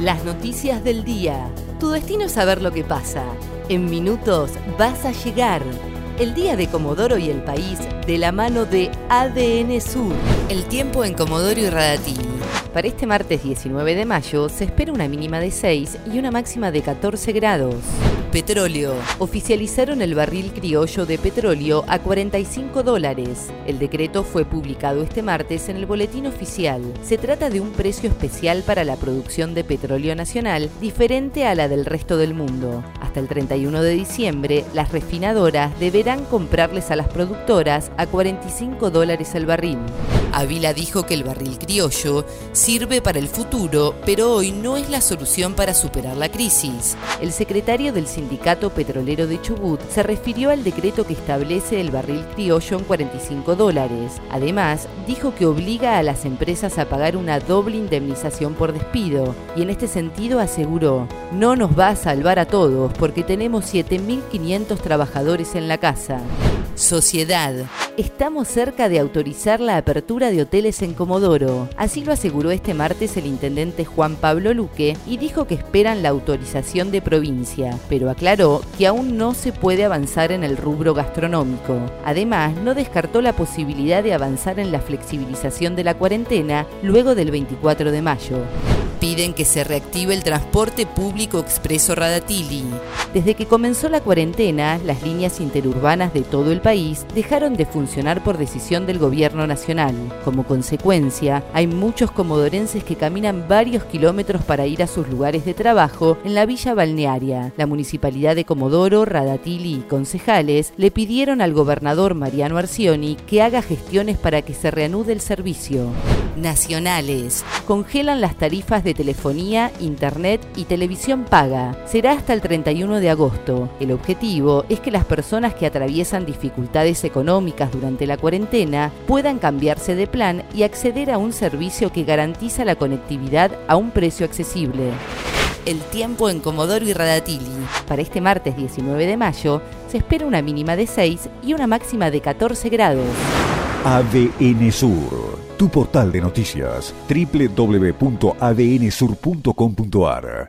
Las noticias del día. Tu destino es saber lo que pasa. En minutos vas a llegar. El día de Comodoro y el país de la mano de ADN Sur. El tiempo en Comodoro y Radatini. Para este martes 19 de mayo se espera una mínima de 6 y una máxima de 14 grados. Petróleo. Oficializaron el barril criollo de petróleo a 45 dólares. El decreto fue publicado este martes en el boletín oficial. Se trata de un precio especial para la producción de petróleo nacional, diferente a la del resto del mundo. Hasta el 31 de diciembre, las refinadoras deberán comprarles a las productoras a 45 dólares el barril. Avila dijo que el barril criollo sirve para el futuro, pero hoy no es la solución para superar la crisis. El secretario del Sindicato Petrolero de Chubut se refirió al decreto que establece el barril criollo en 45 dólares. Además, dijo que obliga a las empresas a pagar una doble indemnización por despido y en este sentido aseguró, no nos va a salvar a todos porque tenemos 7.500 trabajadores en la casa. Sociedad. Estamos cerca de autorizar la apertura de hoteles en Comodoro. Así lo aseguró este martes el intendente Juan Pablo Luque y dijo que esperan la autorización de provincia, pero aclaró que aún no se puede avanzar en el rubro gastronómico. Además, no descartó la posibilidad de avanzar en la flexibilización de la cuarentena luego del 24 de mayo. Piden que se reactive el transporte público expreso Radatili. Desde que comenzó la cuarentena, las líneas interurbanas de todo el país dejaron de funcionar por decisión del gobierno nacional. Como consecuencia, hay muchos comodorenses que caminan varios kilómetros para ir a sus lugares de trabajo en la villa balnearia. La municipalidad de Comodoro, Radatili y concejales le pidieron al gobernador Mariano Arcioni que haga gestiones para que se reanude el servicio. Nacionales. Congelan las tarifas de telefonía, internet y televisión paga. Será hasta el 31 de agosto. El objetivo es que las personas que atraviesan dificultades económicas durante la cuarentena puedan cambiarse de plan y acceder a un servicio que garantiza la conectividad a un precio accesible. El tiempo en Comodoro y Radatili. Para este martes 19 de mayo se espera una mínima de 6 y una máxima de 14 grados. ADN Sur, tu portal de noticias, www.adnsur.com.ar